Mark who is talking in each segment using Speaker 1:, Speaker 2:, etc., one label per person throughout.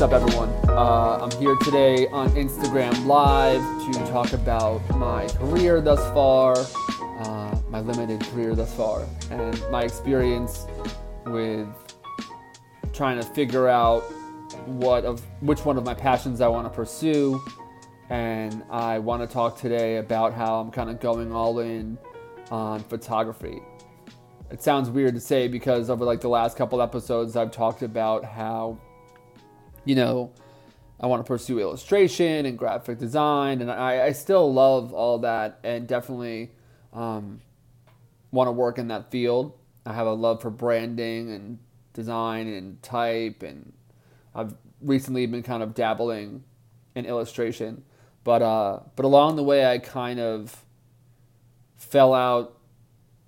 Speaker 1: What's up, everyone? Uh, I'm here today on Instagram Live to talk about my career thus far, uh, my limited career thus far, and my experience with trying to figure out what of which one of my passions I want to pursue. And I want to talk today about how I'm kind of going all in on photography. It sounds weird to say because over like the last couple episodes, I've talked about how you know, I want to pursue illustration and graphic design, and I, I still love all that and definitely um, want to work in that field. I have a love for branding and design and type, and I've recently been kind of dabbling in illustration. But uh, but along the way, I kind of fell out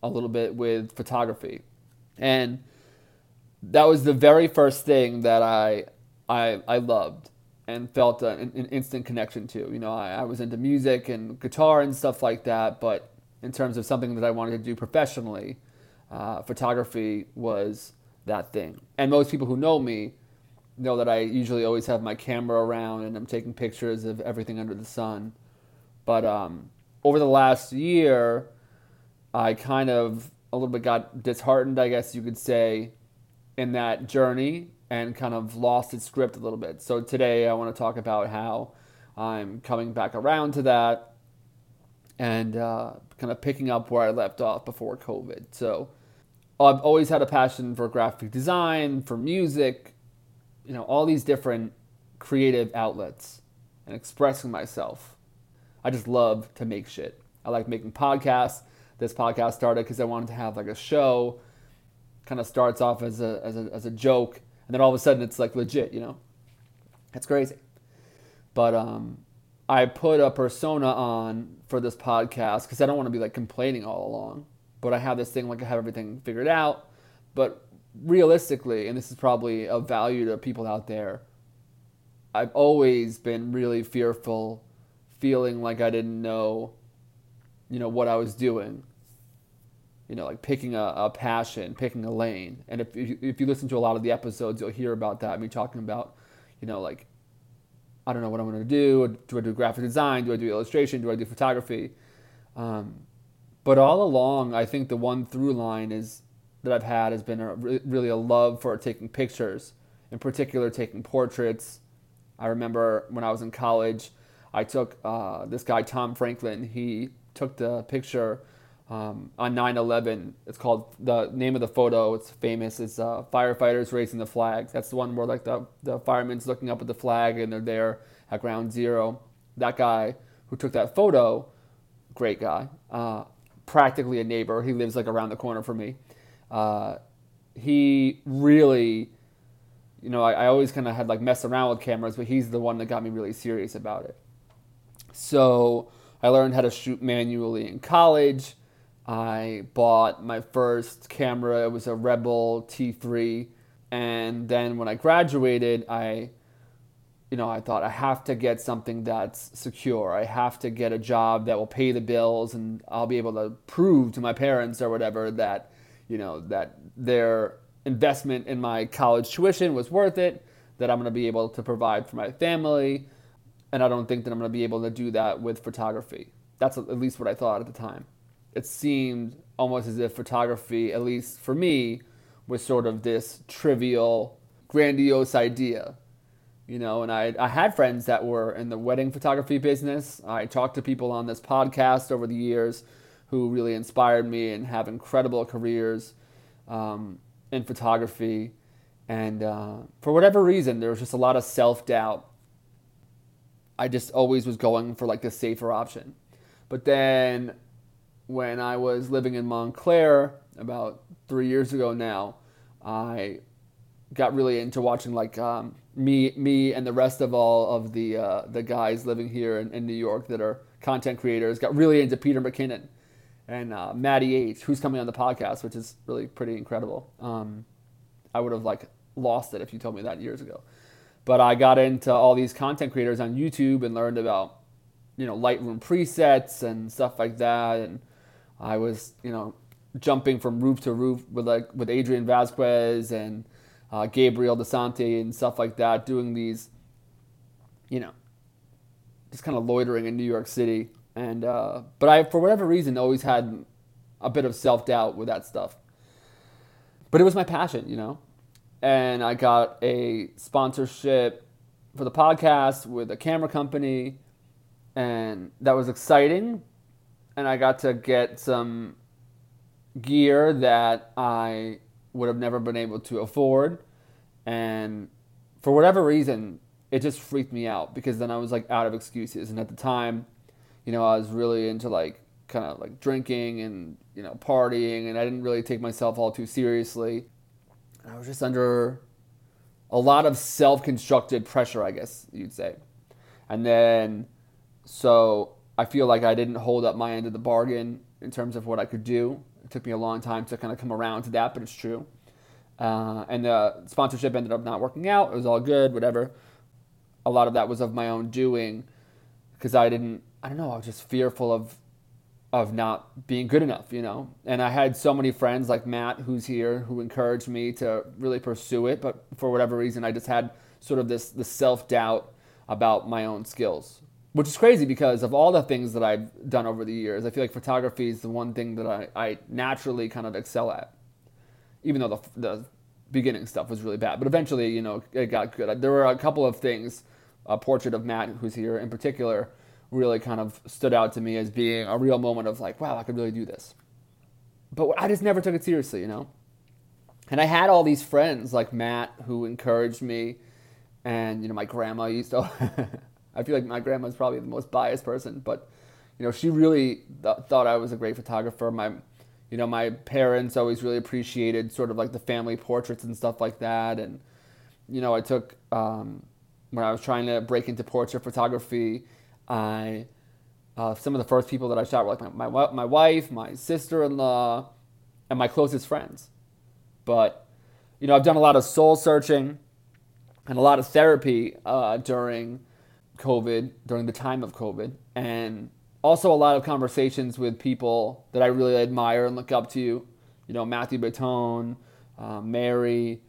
Speaker 1: a little bit with photography, and that was the very first thing that I I, I loved and felt an, an instant connection to. You know, I, I was into music and guitar and stuff like that, but in terms of something that I wanted to do professionally, uh, photography was that thing. And most people who know me know that I usually always have my camera around and I'm taking pictures of everything under the sun. But um, over the last year, I kind of a little bit got disheartened, I guess you could say, in that journey and kind of lost its script a little bit. So today I want to talk about how I'm coming back around to that and uh, kind of picking up where I left off before COVID. So I've always had a passion for graphic design, for music, you know, all these different creative outlets and expressing myself. I just love to make shit. I like making podcasts. This podcast started because I wanted to have like a show. Kind of starts off as a, as a, as a joke and then all of a sudden it's like legit, you know. That's crazy. But um, I put a persona on for this podcast because I don't want to be like complaining all along. But I have this thing like I have everything figured out. But realistically, and this is probably of value to people out there, I've always been really fearful, feeling like I didn't know, you know, what I was doing you know, like picking a, a passion, picking a lane. And if, you, if you listen to a lot of the episodes, you'll hear about that. Me talking about, you know, like, I don't know what I'm going to do. Do I do graphic design? Do I do illustration? Do I do photography? Um, but all along, I think the one through line is that I've had has been a, really a love for taking pictures, in particular taking portraits. I remember when I was in college, I took uh, this guy Tom Franklin. He took the picture um, on 9/11. It's called the name of the photo. It's famous. It's uh, firefighters raising the flag. That's the one where like the the firemen's looking up at the flag and they're there at ground zero. That guy who took that photo, great guy, uh, practically a neighbor. He lives like around the corner from me. Uh, he really, you know, I, I always kind of had like messed around with cameras, but he's the one that got me really serious about it. So I learned how to shoot manually in college. I bought my first camera. It was a Rebel T3. And then when I graduated, I, you know, I thought I have to get something that's secure. I have to get a job that will pay the bills and I'll be able to prove to my parents or whatever that, you know, that their investment in my college tuition was worth it, that I'm going to be able to provide for my family. And I don't think that I'm going to be able to do that with photography. That's at least what I thought at the time it seemed almost as if photography, at least for me, was sort of this trivial, grandiose idea. You know, and I, I had friends that were in the wedding photography business. I talked to people on this podcast over the years who really inspired me and have incredible careers um, in photography. And uh, for whatever reason, there was just a lot of self doubt. I just always was going for like the safer option. But then when I was living in Montclair about three years ago now, I got really into watching like um, me, me, and the rest of all of the uh, the guys living here in, in, New York that are content creators. Got really into Peter McKinnon and uh, Matty H, who's coming on the podcast, which is really pretty incredible. Um, I would have like lost it if you told me that years ago. But I got into all these content creators on YouTube and learned about you know Lightroom presets and stuff like that and I was, you know, jumping from roof to roof with like with Adrian Vasquez and uh, Gabriel Desante and stuff like that, doing these, you know, just kind of loitering in New York City. And uh, but I, for whatever reason, always had a bit of self doubt with that stuff. But it was my passion, you know. And I got a sponsorship for the podcast with a camera company, and that was exciting. And I got to get some gear that I would have never been able to afford. And for whatever reason, it just freaked me out because then I was like out of excuses. And at the time, you know, I was really into like kind of like drinking and, you know, partying, and I didn't really take myself all too seriously. I was just under a lot of self constructed pressure, I guess you'd say. And then, so I feel like I didn't hold up my end of the bargain in terms of what I could do. It took me a long time to kind of come around to that, but it's true. Uh, and the sponsorship ended up not working out. It was all good, whatever. A lot of that was of my own doing because I didn't, I don't know, I was just fearful of of not being good enough, you know. And I had so many friends like Matt, who's here, who encouraged me to really pursue it. But for whatever reason, I just had sort of this, this self doubt about my own skills, which is crazy because of all the things that I've done over the years. I feel like photography is the one thing that I, I naturally kind of excel at, even though the, the beginning stuff was really bad. But eventually, you know, it got good. There were a couple of things, a portrait of Matt, who's here in particular really kind of stood out to me as being a real moment of like, wow, I could really do this. But I just never took it seriously, you know? And I had all these friends like Matt who encouraged me. And, you know, my grandma used to, I feel like my grandma's probably the most biased person, but, you know, she really th- thought I was a great photographer. My, you know, my parents always really appreciated sort of like the family portraits and stuff like that. And, you know, I took, um, when I was trying to break into portrait photography, I uh, some of the first people that I shot were like my, my, my wife, my sister in law, and my closest friends. But, you know, I've done a lot of soul searching and a lot of therapy uh, during COVID, during the time of COVID, and also a lot of conversations with people that I really admire and look up to. You know, Mathieu Bitton, uh, Mary,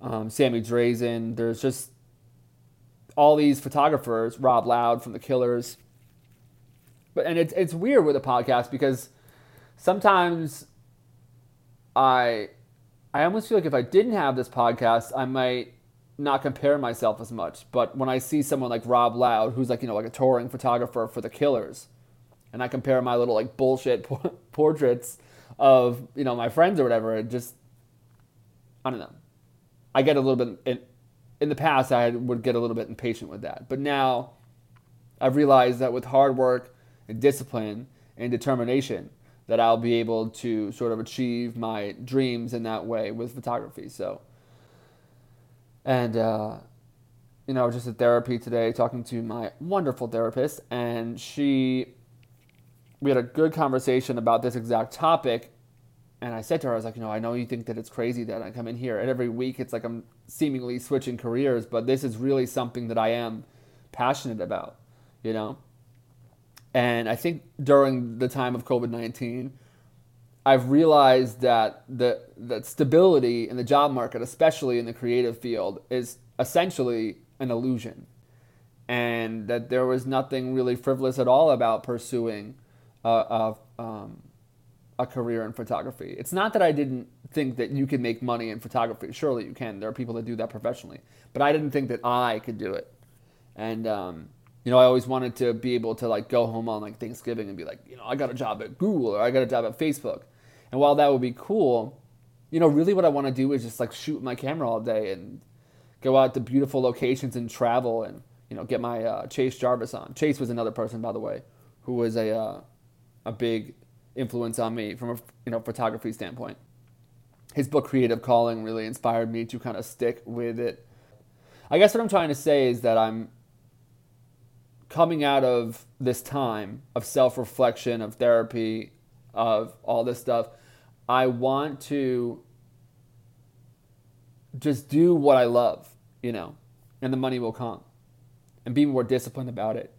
Speaker 1: um, Sammy Drasin. There's just all these photographers, Rob Loud from The Killers. But and it's it's weird with a podcast because sometimes I I almost feel like if I didn't have this podcast, I might not compare myself as much. But when I see someone like Rob Loud, who's like you know like a touring photographer for The Killers, and I compare my little like bullshit portraits of you know my friends or whatever, it just I don't know. I get a little bit in the past, I would get a little bit impatient with that. But now I've realized that with hard work and discipline and determination, that I'll be able to sort of achieve my dreams in that way with photography. So, and, uh, you know, just at therapy today, talking to my wonderful therapist, and she, we had a good conversation about this exact topic. And I said to her, I was like, you know, I know you think that it's crazy that I come in here, and every week it's like I'm seemingly switching careers, but this is really something that I am passionate about, you know? And I think during the time of COVID 19, I've realized that the that stability in the job market, especially in the creative field, is essentially an illusion, and that there was nothing really frivolous at all about pursuing a, a, um, a career in photography. It's not that I didn't think that you can make money in photography. Surely you can. There are people that do that professionally. But I didn't think that I could do it. And um, you know, I always wanted to be able to like go home on like Thanksgiving and be like, you know, I got a job at Google or I got a job at Facebook. And while that would be cool, you know, really what I want to do is just like shoot my camera all day and go out to beautiful locations and travel and you know get my uh, Chase Jarvis on. Chase was another person, by the way, who was a uh, a big influence on me from a you know photography standpoint his book Creative Calling really inspired me to kind of stick with it. I guess what I'm trying to say is that I'm coming out of this time of self reflection, of therapy, of all this stuff. I want to just do what I love, you know, and the money will come and be more disciplined about it.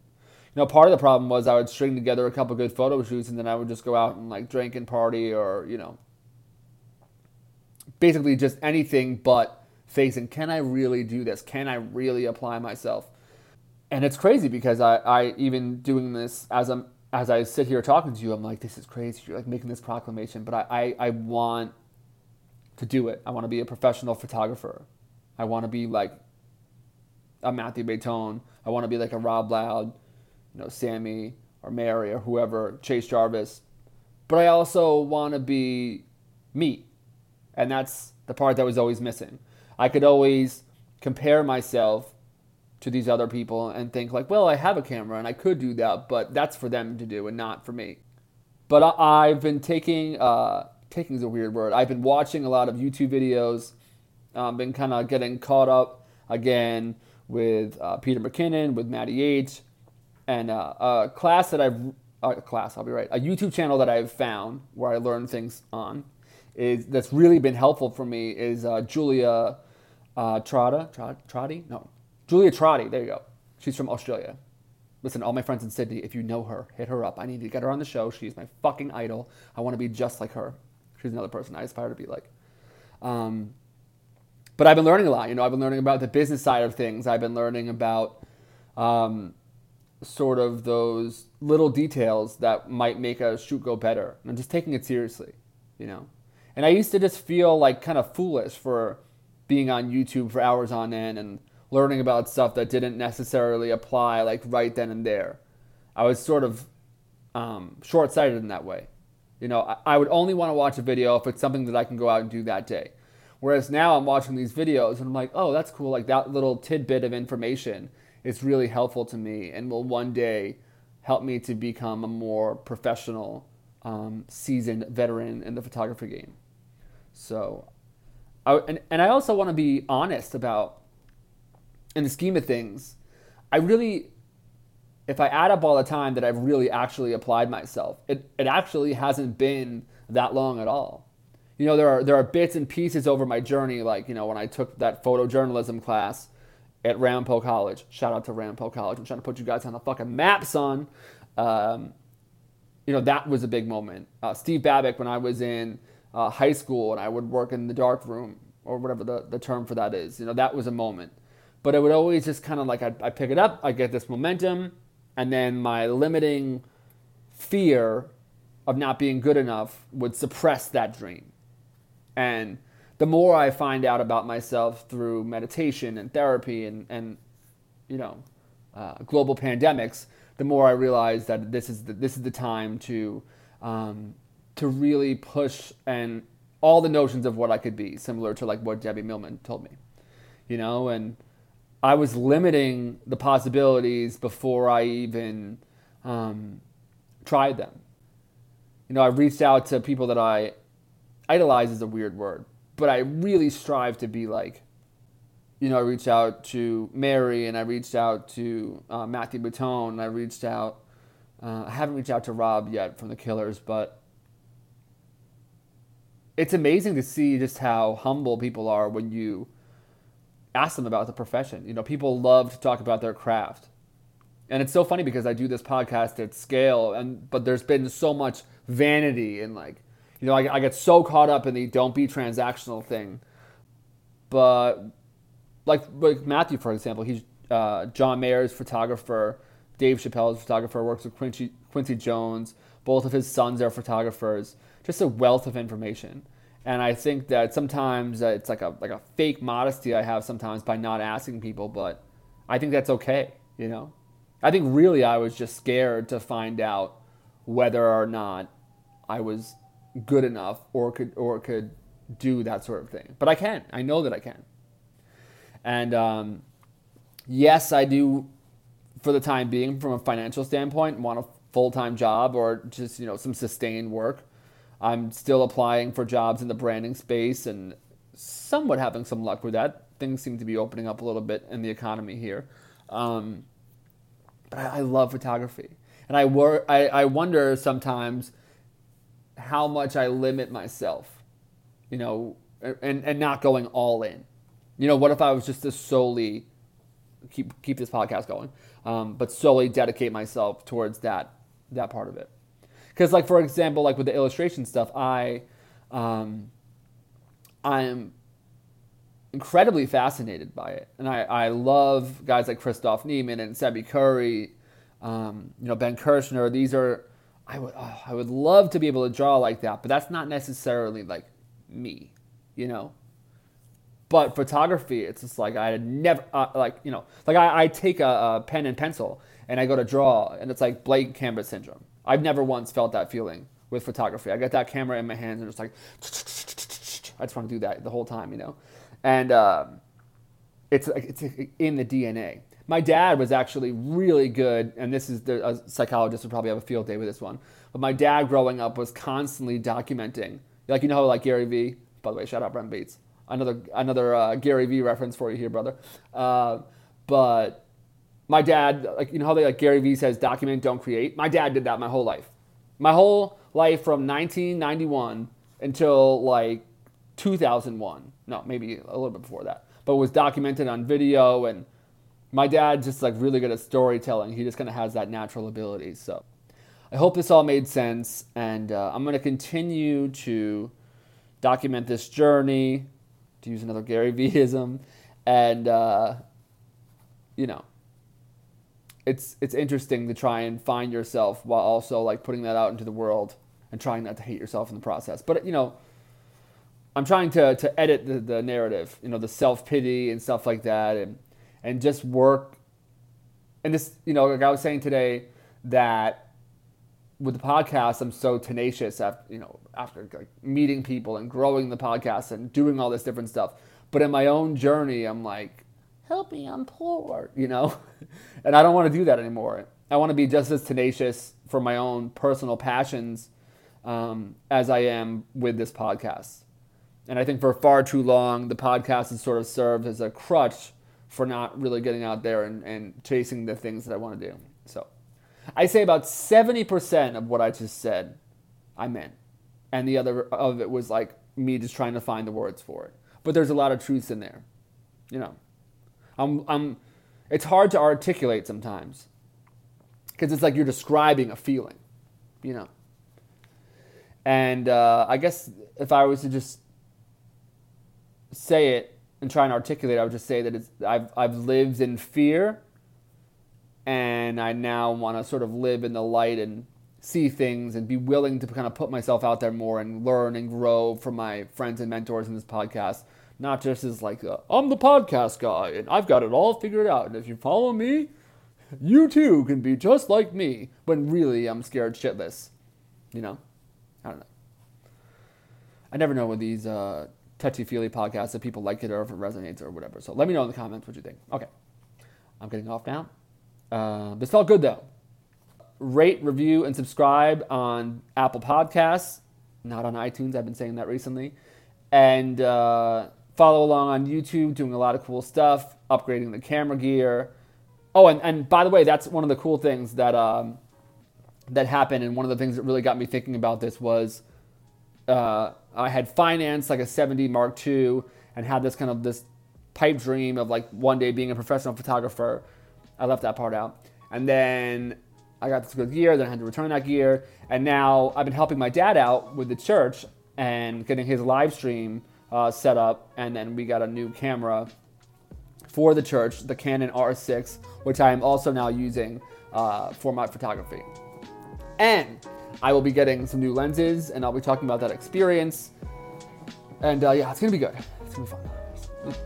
Speaker 1: You know, part of the problem was I would string together a couple good photo shoots and then I would just go out and like drink and party or, you know, basically just anything but facing. Can I really do this? Can I really apply myself? And it's crazy because I, I even doing this as I'm as I sit here talking to you, I'm like, this is crazy. You're like making this proclamation, but I, I, I want to do it. I want to be a professional photographer. I want to be like a Mathieu Bitton. I want to be like a Rob Loud, you know, Sammy or Mary or whoever, Chase Jarvis. But I also want to be me. And that's the part that was always missing. I could always compare myself to these other people and think like, well, I have a camera and I could do that, but that's for them to do and not for me. But I, have been taking, uh, taking is a weird word. I've been watching a lot of YouTube videos, um, been kind of getting caught up again with uh, Peter McKinnon, with Matty H, and uh, a class that I've, a class, I'll be right, a YouTube channel that I've found where I learn things on is that's really been helpful for me is uh, Julia uh, Trotta, Trotti, no, Julia Trotti. There you go. She's from Australia. Listen, all my friends in Sydney, if you know her, hit her up. I need to get her on the show. She's my fucking idol. I want to be just like her. She's another person I aspire to be like. Um, but I've been learning a lot. You know, I've been learning about the business side of things. I've been learning about um, sort of those little details that might make a shoot go better, and I'm just taking it seriously. You know, and I used to just feel like kind of foolish for being on YouTube for hours on end and learning about stuff that didn't necessarily apply like right then and there. I was sort of um, short sighted in that way. You know, I, I would only want to watch a video if it's something that I can go out and do that day. Whereas now I'm watching these videos and I'm like, oh, that's cool. Like that little tidbit of information is really helpful to me and will one day help me to become a more professional, um, seasoned veteran in the photography game. So, I, and, and I also want to be honest about in the scheme of things, I really, if I add up all the time that I've really actually applied myself, it, it actually hasn't been that long at all. You know, there are, there are bits and pieces over my journey, like, you know, when I took that photojournalism class at Ramapo College. Shout out to Ramapo College. I'm trying to put you guys on the fucking map, son. Um, you know, that was a big moment. Uh, Steve Babick, when I was in uh, high school and I would work in the dark room or whatever the, the term for that is, you know, that was a moment but it would always just kind of like I, pick it up, I get this momentum, and then my limiting fear of not being good enough would suppress that dream. And the more I find out about myself through meditation and therapy and, and you know, uh, global pandemics, the more I realize that this is the, this is the time to um, to really push and all the notions of what I could be, similar to like what Debbie Millman told me, you know, and I was limiting the possibilities before I even um, tried them. You know, I reached out to people that I idolize is a weird word, but I really strive to be like. You know, I reached out to Mary and I reached out to uh, Mathieu Bitton. I reached out. Uh, I haven't reached out to Rob yet from the Killers, but it's amazing to see just how humble people are when you ask them about the profession. You know, people love to talk about their craft. And it's so funny because I do this podcast at scale and but there's been so much vanity and like you know, I, I get so caught up in the don't be transactional thing. But like, like Mathieu, for example, he's uh, John Mayer's photographer, Dave Chappelle's photographer, works with Quincy, Quincy Jones. Both of his sons are photographers. Just a wealth of information. And I think that sometimes uh, it's like a like a fake modesty I have sometimes by not asking people, but I think that's okay, you know. I think really I was just scared to find out whether or not I was good enough or could or could do that sort of thing. But I can. I know that I can. And um, yes, I do, for the time being, from a financial standpoint, want a full time job or just you know some sustained work. I'm still applying for jobs in the branding space and somewhat having some luck with that. Things seem to be opening up a little bit in the economy here. Um, but I, I, love photography. And I, wor- I, I wonder sometimes how much I limit myself, you know, and, and not going all in. You know, what if I was just to solely keep keep this podcast going, um, but solely dedicate myself towards that that part of it? Because, like for example, like with the illustration stuff, I, um, I'm incredibly fascinated by it, and I, I love guys like Christoph Niemann and Sebi Curry, um, you know Ben Kirchner. These are I would oh, I would love to be able to draw like that, but that's not necessarily like me, you know. But photography, it's just like I had never uh, like you know like I, I take a, a pen and pencil and I go to draw, and it's like blank canvas syndrome. I've never once felt that feeling with photography. I get that camera in my hands and it's like I just want to do that the whole time, you know. And um, it's it's in the DNA. My dad was actually really good, and this is a psychologist would probably have a field day with this one. But my dad, growing up, was constantly documenting. Like you know like Gary Vee. By the way, shout out Brent Bates. Another another uh, Gary Vee reference for you here, brother. Uh, but my dad, like you know how they like Gary Vee says, document, don't create. My dad did that my whole life. My whole life from 1991 until like 2001. No, maybe a little bit before that. But was documented on video and my dad's just like really good at storytelling. He just kind of has that natural ability. So I hope this all made sense. And uh, I'm going to continue to document this journey, to use another Gary Veeism. And, uh, you know, it's, it's interesting to try and find yourself while also like putting that out into the world and trying not to hate yourself in the process. But, you know, I'm trying to, to edit the, the narrative, you know, the self pity and stuff like that. And, and just work. And this, you know, like I was saying today, that with the podcast, I'm so tenacious after, you know, after like meeting people and growing the podcast and doing all this different stuff. But in my own journey, I'm like, help me, I'm poor, you know? and I don't want to do that anymore. I want to be just as tenacious for my own personal passions um, as I am with this podcast. And I think for far too long, the podcast has sort of served as a crutch for not really getting out there and, and chasing the things that I want to do. So I say about 70% of what I just said, I meant. And the other of it was like me just trying to find the words for it. But there's a lot of truths in there. You know, I'm, I'm, it's hard to articulate sometimes because it's like you're describing a feeling, you know. And uh, I guess if I was to just say it and try and articulate, I would just say that it's I've I've lived in fear, and I now want to sort of live in the light and see things and be willing to kind of put myself out there more and learn and grow from my friends and mentors in this podcast. Not just as like i am the podcast guy and I've got it all figured out, and if you follow me, you too can be just like me. When really I'm scared shitless, you know. I don't know. I never know with these. Uh, touchy feely podcasts if people like it or if it resonates or whatever. So let me know in the comments what you think. Okay, I'm getting off now. Uh, this felt good though. Rate, review, and subscribe on Apple Podcasts, not on iTunes. I've been saying that recently. And uh, follow along on YouTube, doing a lot of cool stuff, upgrading the camera gear. Oh, and, and by the way, that's one of the cool things that um, that happened, and one of the things that really got me thinking about this was uh, I had financed like a 7D Mark II and had this kind of this pipe dream of like one day being a professional photographer. I left that part out. And then I got this good gear, then I had to return that gear. And now I've been helping my dad out with the church and getting his live stream uh, set up. And then we got a new camera for the church, the Canon R6, which I am also now using uh, for my photography. And I will be getting some new lenses and I'll be talking about that experience. And uh, yeah, it's gonna be good. It's gonna be fun.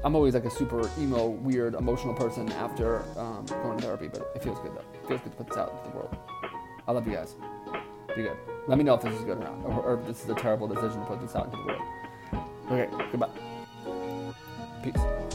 Speaker 1: I'm always like a super emo, weird, emotional person after um, going to therapy, but it feels good though. It feels good to put this out into the world. I love you guys. Be good. Let me know if this is good or not, or, or if this is a terrible decision to put this out into the world. Okay, goodbye. Peace.